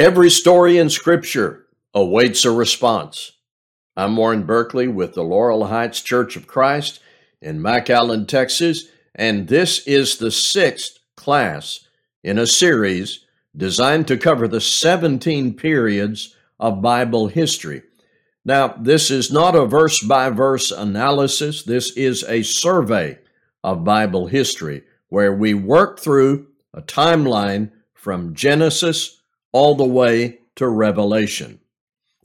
Every story in Scripture awaits a response. I'm Warren Berkley with the Laurel Heights Church of Christ in McAllen, Texas, and this is the sixth class in a series designed to cover the 17 periods of Bible history. Now, this is not a verse by verse analysis, this is a survey of Bible history where we work through a timeline from Genesis all the way to Revelation.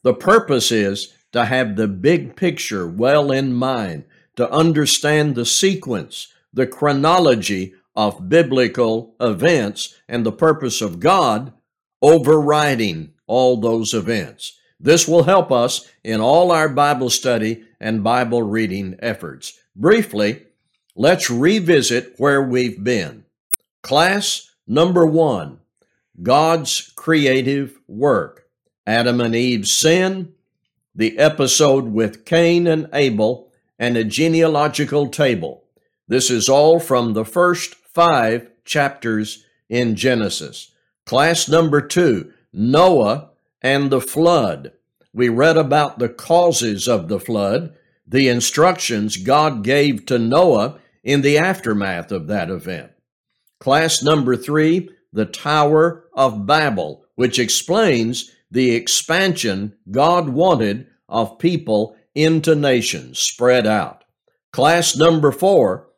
The purpose is to have the big picture well in mind, to understand the sequence, the chronology of biblical events, and the purpose of God overriding all those events. This will help us in all our Bible study and Bible reading efforts. Briefly, let's revisit where we've been. Class number one God's creative work. Adam and Eve's sin, the episode with Cain and Abel, and a genealogical table. This is all from the first five chapters in Genesis. Class number two, Noah and the flood. We read about the causes of the flood, the instructions God gave to Noah in the aftermath of that event. Class number three, the Tower of Babel, which explains the expansion God wanted of people into nations spread out. Class number four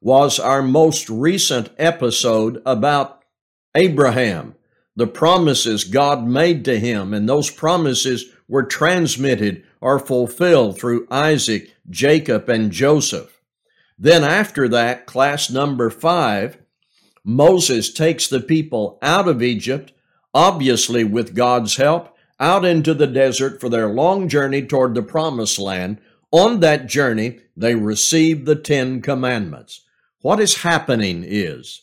was our most recent episode about Abraham, the promises God made to him, and those promises were transmitted or fulfilled through Isaac, Jacob, and Joseph. Then, after that, class number five Moses takes the people out of Egypt, obviously with God's help, out into the desert for their long journey toward the promised land. On that journey, they receive the Ten Commandments. What is happening is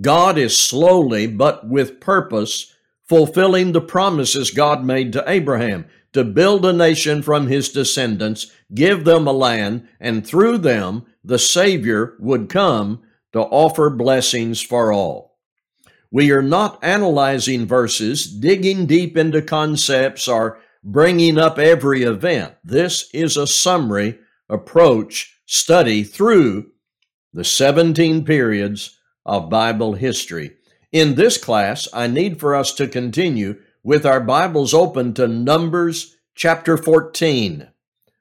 God is slowly but with purpose fulfilling the promises God made to Abraham to build a nation from his descendants, give them a land, and through them the Savior would come to offer blessings for all. We are not analyzing verses, digging deep into concepts, or bringing up every event. This is a summary approach study through the 17 periods of Bible history. In this class, I need for us to continue with our Bibles open to Numbers chapter 14.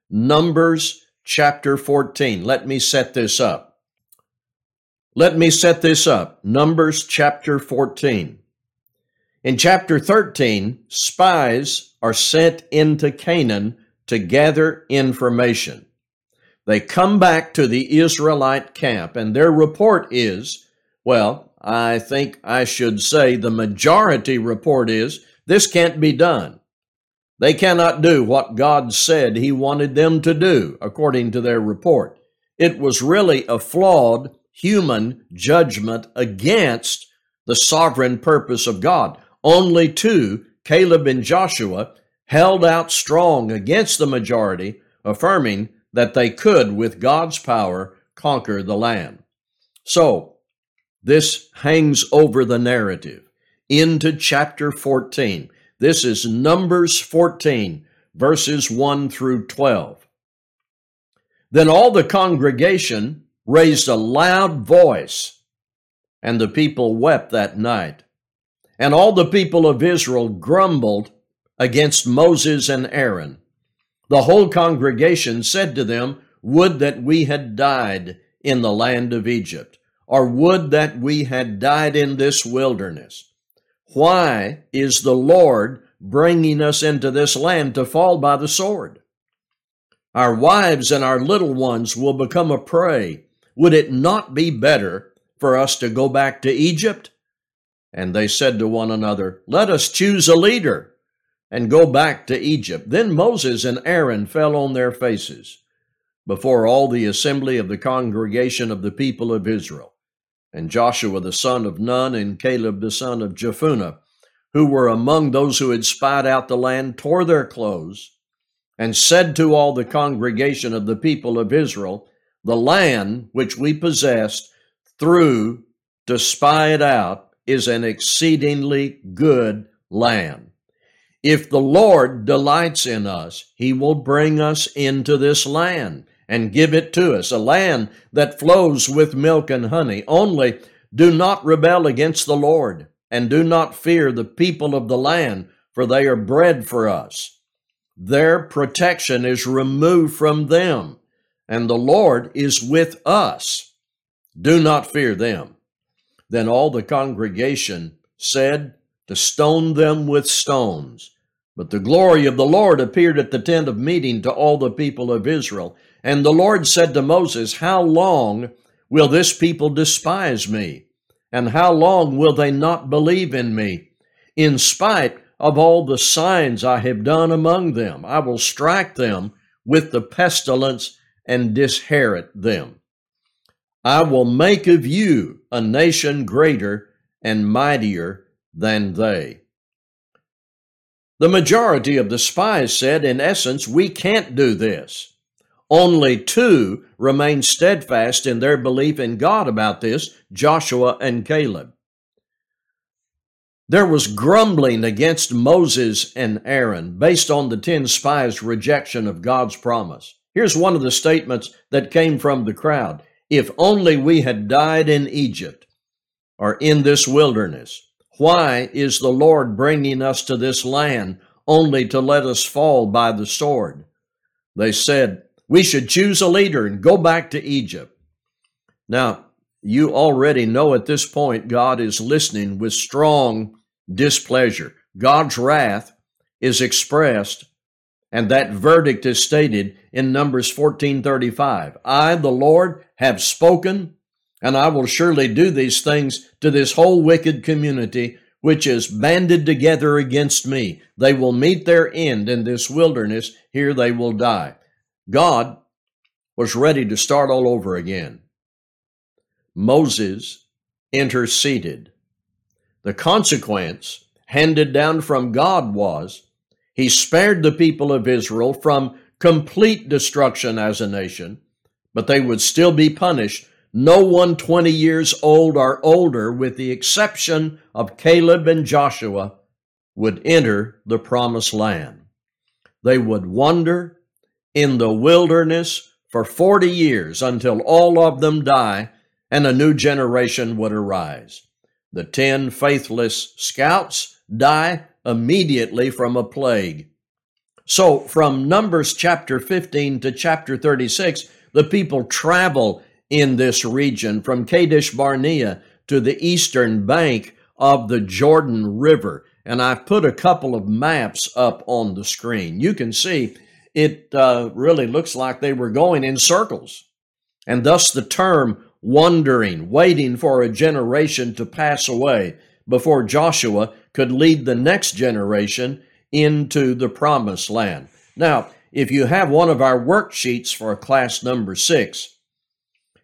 Numbers chapter 14. Let me set this up. Let me set this up. Numbers chapter 14. In chapter 13, spies are sent into Canaan to gather information. They come back to the Israelite camp, and their report is well, I think I should say the majority report is this can't be done. They cannot do what God said He wanted them to do, according to their report. It was really a flawed human judgment against the sovereign purpose of God. Only two, Caleb and Joshua, held out strong against the majority, affirming that they could, with God's power, conquer the land. So, this hangs over the narrative into chapter 14. This is Numbers 14, verses 1 through 12. Then all the congregation raised a loud voice, and the people wept that night. And all the people of Israel grumbled against Moses and Aaron. The whole congregation said to them, Would that we had died in the land of Egypt, or would that we had died in this wilderness. Why is the Lord bringing us into this land to fall by the sword? Our wives and our little ones will become a prey would it not be better for us to go back to Egypt? And they said to one another, Let us choose a leader and go back to Egypt. Then Moses and Aaron fell on their faces before all the assembly of the congregation of the people of Israel. And Joshua the son of Nun and Caleb the son of Jephunneh, who were among those who had spied out the land, tore their clothes and said to all the congregation of the people of Israel, the land which we possessed through to spy it out is an exceedingly good land. If the Lord delights in us, he will bring us into this land and give it to us, a land that flows with milk and honey. Only do not rebel against the Lord, and do not fear the people of the land, for they are bread for us. Their protection is removed from them, and the Lord is with us. Do not fear them. Then all the congregation said to stone them with stones. But the glory of the Lord appeared at the tent of meeting to all the people of Israel. And the Lord said to Moses, How long will this people despise me? And how long will they not believe in me? In spite of all the signs I have done among them, I will strike them with the pestilence and disinherit them. I will make of you a nation greater and mightier than they. The majority of the spies said, in essence, we can't do this. Only two remained steadfast in their belief in God about this Joshua and Caleb. There was grumbling against Moses and Aaron based on the 10 spies' rejection of God's promise. Here's one of the statements that came from the crowd If only we had died in Egypt or in this wilderness. Why is the Lord bringing us to this land only to let us fall by the sword? They said, we should choose a leader and go back to Egypt. Now, you already know at this point God is listening with strong displeasure. God's wrath is expressed and that verdict is stated in Numbers 14:35. I the Lord have spoken and I will surely do these things to this whole wicked community which is banded together against me. They will meet their end in this wilderness, here they will die. God was ready to start all over again. Moses interceded. The consequence handed down from God was he spared the people of Israel from complete destruction as a nation, but they would still be punished. No one 20 years old or older, with the exception of Caleb and Joshua, would enter the promised land. They would wander in the wilderness for 40 years until all of them die and a new generation would arise. The 10 faithless scouts die immediately from a plague. So from Numbers chapter 15 to chapter 36, the people travel in this region from Kadesh Barnea to the eastern bank of the Jordan River. And I've put a couple of maps up on the screen. You can see it uh, really looks like they were going in circles. And thus the term wandering, waiting for a generation to pass away before Joshua could lead the next generation into the promised land. Now, if you have one of our worksheets for class number six,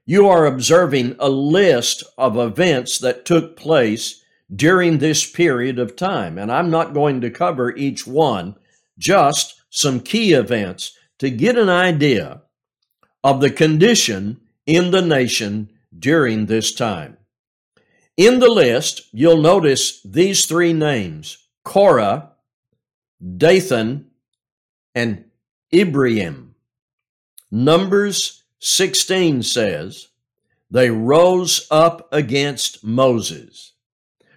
you are observing a list of events that took place during this period of time. And I'm not going to cover each one, just some key events to get an idea of the condition in the nation during this time. In the list, you'll notice these three names Korah, Dathan, and Abiram. Numbers 16 says, They rose up against Moses.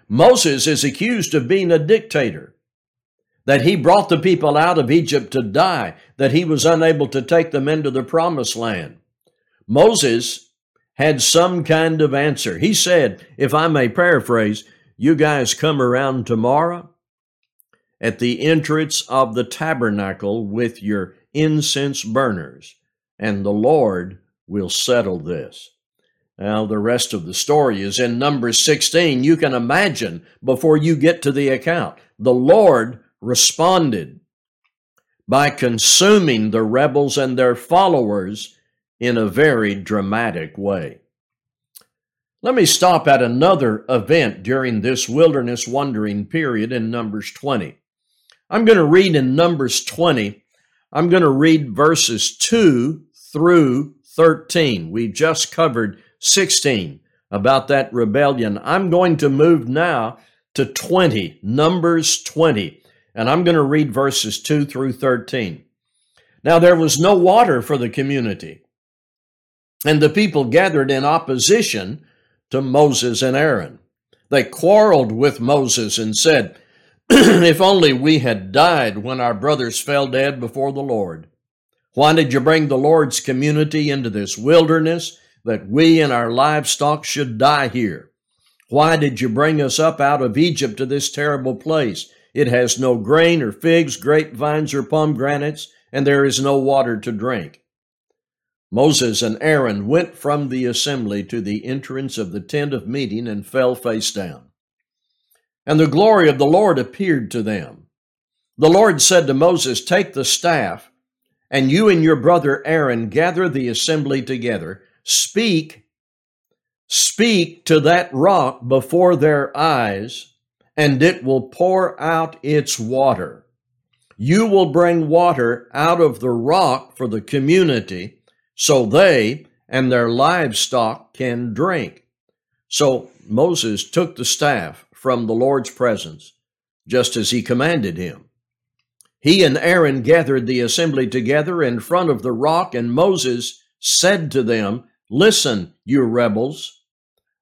Moses is accused of being a dictator that he brought the people out of Egypt to die, that he was unable to take them into the promised land. Moses had some kind of answer. He said, if I may paraphrase, you guys come around tomorrow at the entrance of the tabernacle with your incense burners, and the Lord will settle this. Now, the rest of the story is in Numbers 16. You can imagine before you get to the account. The Lord responded by consuming the rebels and their followers in a very dramatic way. Let me stop at another event during this wilderness wandering period in Numbers 20. I'm going to read in Numbers 20, I'm going to read verses 2 through 13. We just covered 16 about that rebellion. I'm going to move now to 20, Numbers 20. And I'm going to read verses 2 through 13. Now there was no water for the community, and the people gathered in opposition to Moses and Aaron. They quarreled with Moses and said, If only we had died when our brothers fell dead before the Lord. Why did you bring the Lord's community into this wilderness that we and our livestock should die here? Why did you bring us up out of Egypt to this terrible place? It has no grain or figs, grapevines, or pomegranates, and there is no water to drink. Moses and Aaron went from the assembly to the entrance of the tent of meeting and fell face down. And the glory of the Lord appeared to them. The Lord said to Moses, Take the staff, and you and your brother Aaron gather the assembly together. Speak, speak to that rock before their eyes, and it will pour out its water. You will bring water out of the rock for the community so they and their livestock can drink. So Moses took the staff from the Lord's presence, just as he commanded him. He and Aaron gathered the assembly together in front of the rock, and Moses said to them, Listen, you rebels,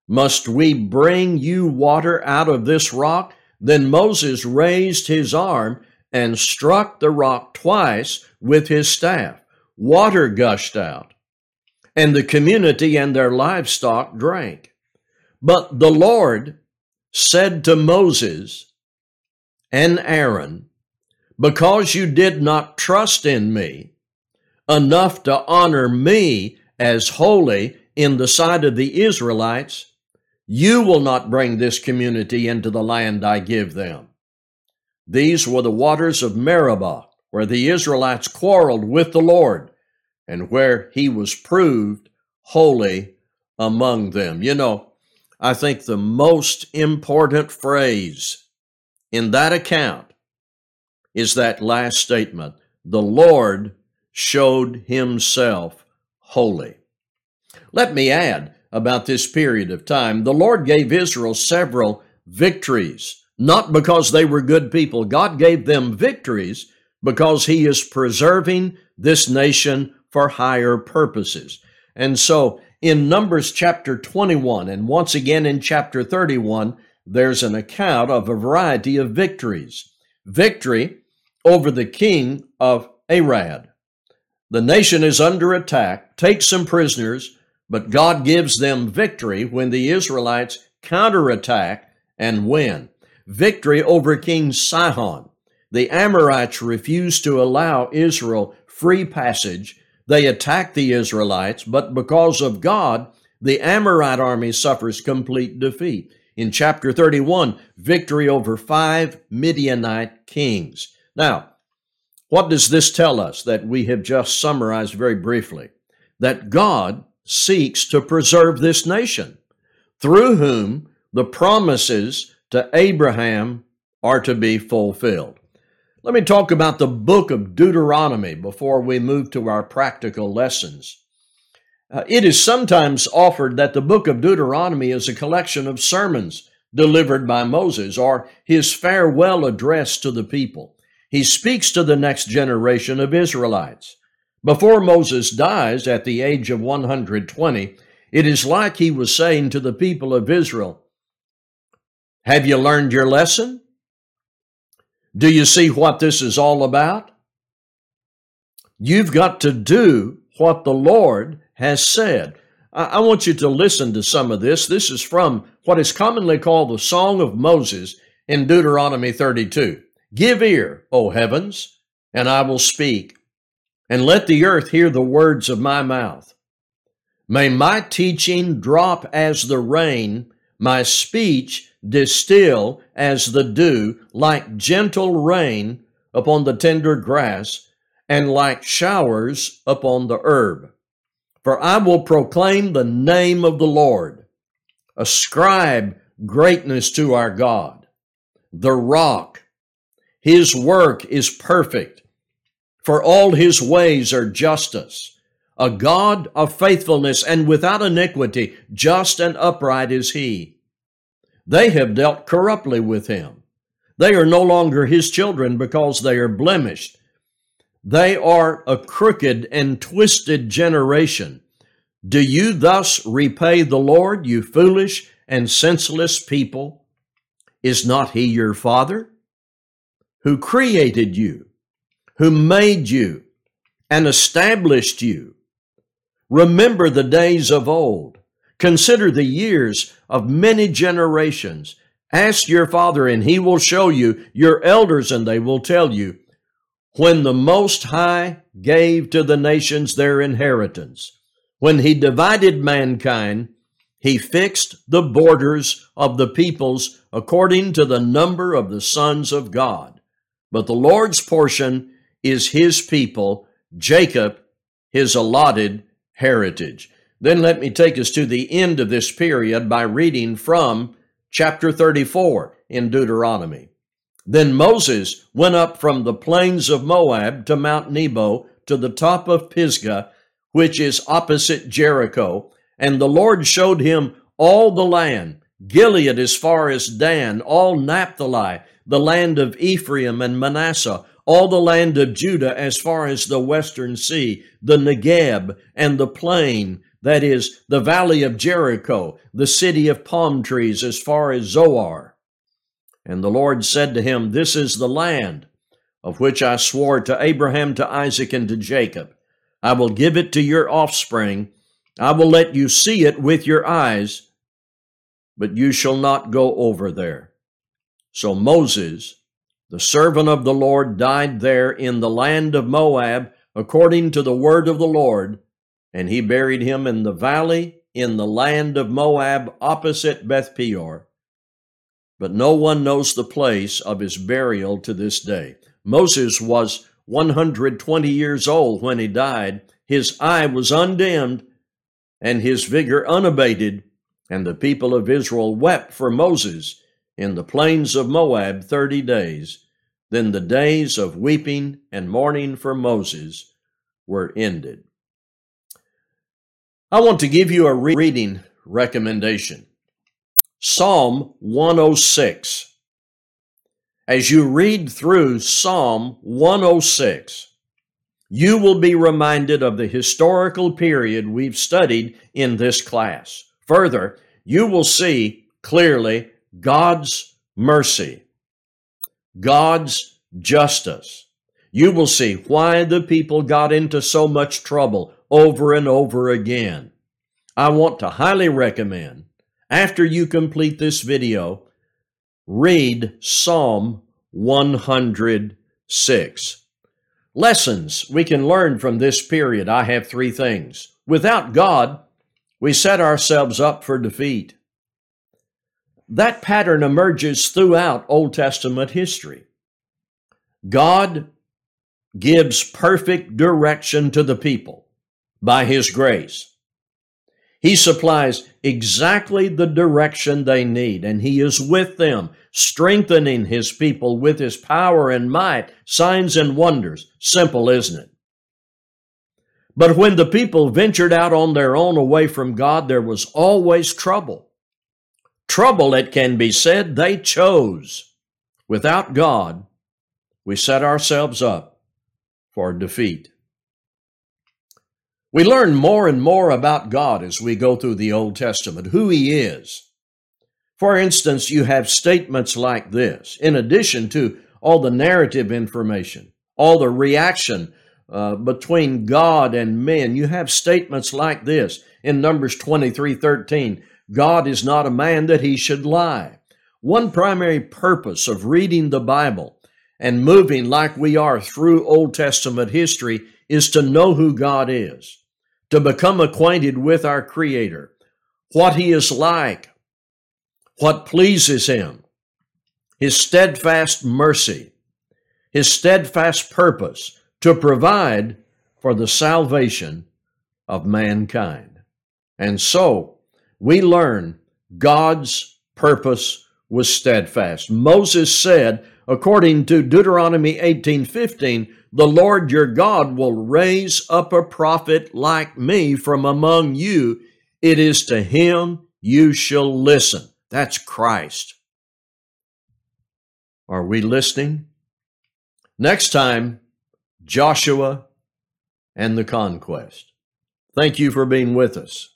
must we bring you water out of this rock? Then Moses raised his arm and struck the rock twice with his staff. Water gushed out, and the community and their livestock drank. But the Lord said to Moses and Aaron, Because you did not trust in me enough to honor me as holy in the sight of the Israelites, you will not bring this community into the land I give them. These were the waters of Meribah, where the Israelites quarreled with the Lord, and where he was proved holy among them. You know, I think the most important phrase in that account is that last statement the Lord showed himself holy. Let me add about this period of time. The Lord gave Israel several victories, not because they were good people. God gave them victories because He is preserving this nation for higher purposes. And so in Numbers chapter 21 and once again in chapter 31, there's an account of a variety of victories. Victory over the king of Arad. The nation is under attack, takes some prisoners, but God gives them victory when the Israelites counterattack and win. Victory over King Sihon. The Amorites refused to allow Israel free passage. They attack the Israelites, but because of God, the Amorite army suffers complete defeat. In chapter 31, victory over five Midianite kings. Now, what does this tell us that we have just summarized very briefly? That God seeks to preserve this nation, through whom the promises to Abraham are to be fulfilled. Let me talk about the book of Deuteronomy before we move to our practical lessons. Uh, it is sometimes offered that the book of Deuteronomy is a collection of sermons delivered by Moses or his farewell address to the people. He speaks to the next generation of Israelites. Before Moses dies at the age of 120, it is like he was saying to the people of Israel, Have you learned your lesson? Do you see what this is all about? You've got to do what the Lord has said. I, want you to listen to some of this. This is from what is commonly called the Song of Moses in Deuteronomy 32. Give ear, O heavens, and I will speak and let the earth hear the words of my mouth. May my teaching drop as the rain, my speech distill as the dew, like gentle rain upon the tender grass, and like showers upon the herb. For I will proclaim the name of the Lord. Ascribe greatness to our God, the rock. His work is perfect for all his ways are justice. A God of faithfulness and without iniquity, just and upright is he. They have dealt corruptly with him. They are no longer his children because they are blemished. They are a crooked and twisted generation. Do you thus repay the Lord, you foolish and senseless people? Is not he your father? Who created you, who made you, and established you? Remember the days of old. Consider the years of many generations. Ask your father, and he will show you, your elders, and they will tell you when the Most High gave to the nations their inheritance, when he divided mankind, he fixed the borders of the peoples according to the number of the sons of God. But the Lord's portion is his people, Jacob, his allotted heritage. Then let me take us to the end of this period by reading from chapter 34 in Deuteronomy. Then Moses went up from the plains of Moab to Mount Nebo to the top of Pisgah, which is opposite Jericho. And the Lord showed him all the land, Gilead as far as Dan, all Naphtali, the land of Ephraim and Manasseh, all the land of Judah as far as the western sea, the Negeb and the plain, that is, the valley of Jericho, the city of palm trees as far as Zoar and the Lord said to him, This is the land of which I swore to Abraham, to Isaac, and to Jacob. I will give it to your offspring. I will let you see it with your eyes, but you shall not go over there. So Moses, the servant of the Lord, died there in the land of Moab, according to the word of the Lord, and he buried him in the valley in the land of Moab opposite Beth Peor but no one knows the place of his burial to this day. Moses was 120 years old when he died. His eye was undimmed and his vigor unabated, and the people of Israel wept for Moses in the plains of Moab 30 days. Then the days of weeping and mourning for Moses were ended. I want to give you a reading recommendation. Psalm 106. As you read through Psalm 106, you will be reminded of the historical period we've studied in this class. Further, you will see clearly God's mercy, God's justice. You will see why the people got into so much trouble over and over again. I want to highly recommend after you complete this video, read Psalm 106. Lessons we can learn from this period. I have three things. Without God, we set ourselves up for defeat. That pattern emerges throughout Old Testament history. God gives perfect direction to the people by His grace. He supplies exactly the direction they need, and He is with them, strengthening His people with His power and might, signs and wonders. Simple, isn't it? But when the people ventured out on their own away from God, there was always trouble. Trouble, it can be said, they chose. Without God, we set ourselves up for defeat. We learn more and more about God as we go through the Old Testament, who He is. For instance, you have statements like this, in addition to all the narrative information, all the reaction uh, between God and men, you have statements like this in Numbers 23 13. God is not a man that he should lie. One primary purpose of reading the Bible and moving like we are through Old Testament history is to know who God is to become acquainted with our Creator, what He is like, what pleases Him, His steadfast mercy, His steadfast purpose to provide for the salvation of mankind. And so we learn God's purpose was steadfast. Moses said, According to Deuteronomy 18:15, the Lord your God will raise up a prophet like me from among you. It is to him you shall listen. That's Christ. Are we listening? Next time, Joshua and the conquest. Thank you for being with us.